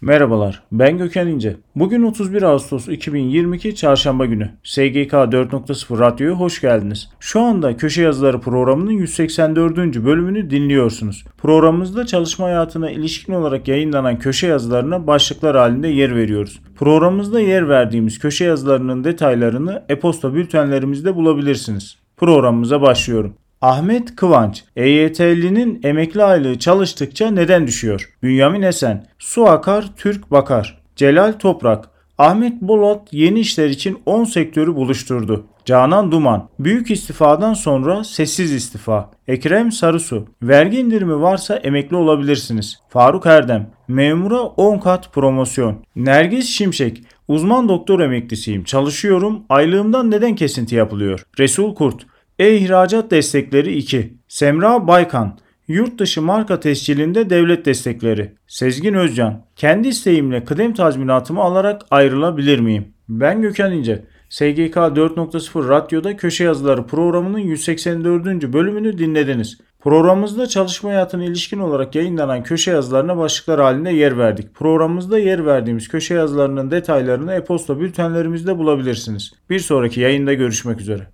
Merhabalar, ben Gökhan İnce. Bugün 31 Ağustos 2022 Çarşamba günü. SGK 4.0 Radyo'ya hoş geldiniz. Şu anda Köşe Yazıları programının 184. bölümünü dinliyorsunuz. Programımızda çalışma hayatına ilişkin olarak yayınlanan köşe yazılarına başlıklar halinde yer veriyoruz. Programımızda yer verdiğimiz köşe yazılarının detaylarını e-posta bültenlerimizde bulabilirsiniz. Programımıza başlıyorum. Ahmet Kıvanç, EYT'linin emekli aylığı çalıştıkça neden düşüyor? Bünyamin Esen, Su akar, Türk bakar. Celal Toprak, Ahmet Bolat yeni işler için 10 sektörü buluşturdu. Canan Duman, büyük istifadan sonra sessiz istifa. Ekrem Sarısu, vergi indirimi varsa emekli olabilirsiniz. Faruk Erdem, memura 10 kat promosyon. Nergis Şimşek, uzman doktor emeklisiyim, çalışıyorum, aylığımdan neden kesinti yapılıyor? Resul Kurt, e-ihracat destekleri 2. Semra Baykan, Yurt dışı marka tescilinde devlet destekleri. Sezgin Özcan, kendi isteğimle kıdem tazminatımı alarak ayrılabilir miyim? Ben Gökhan İnce. SGK 4.0 Radyo'da Köşe Yazıları programının 184. bölümünü dinlediniz. Programımızda çalışma hayatına ilişkin olarak yayınlanan köşe yazılarına başlıklar halinde yer verdik. Programımızda yer verdiğimiz köşe yazılarının detaylarını e-posta bültenlerimizde bulabilirsiniz. Bir sonraki yayında görüşmek üzere.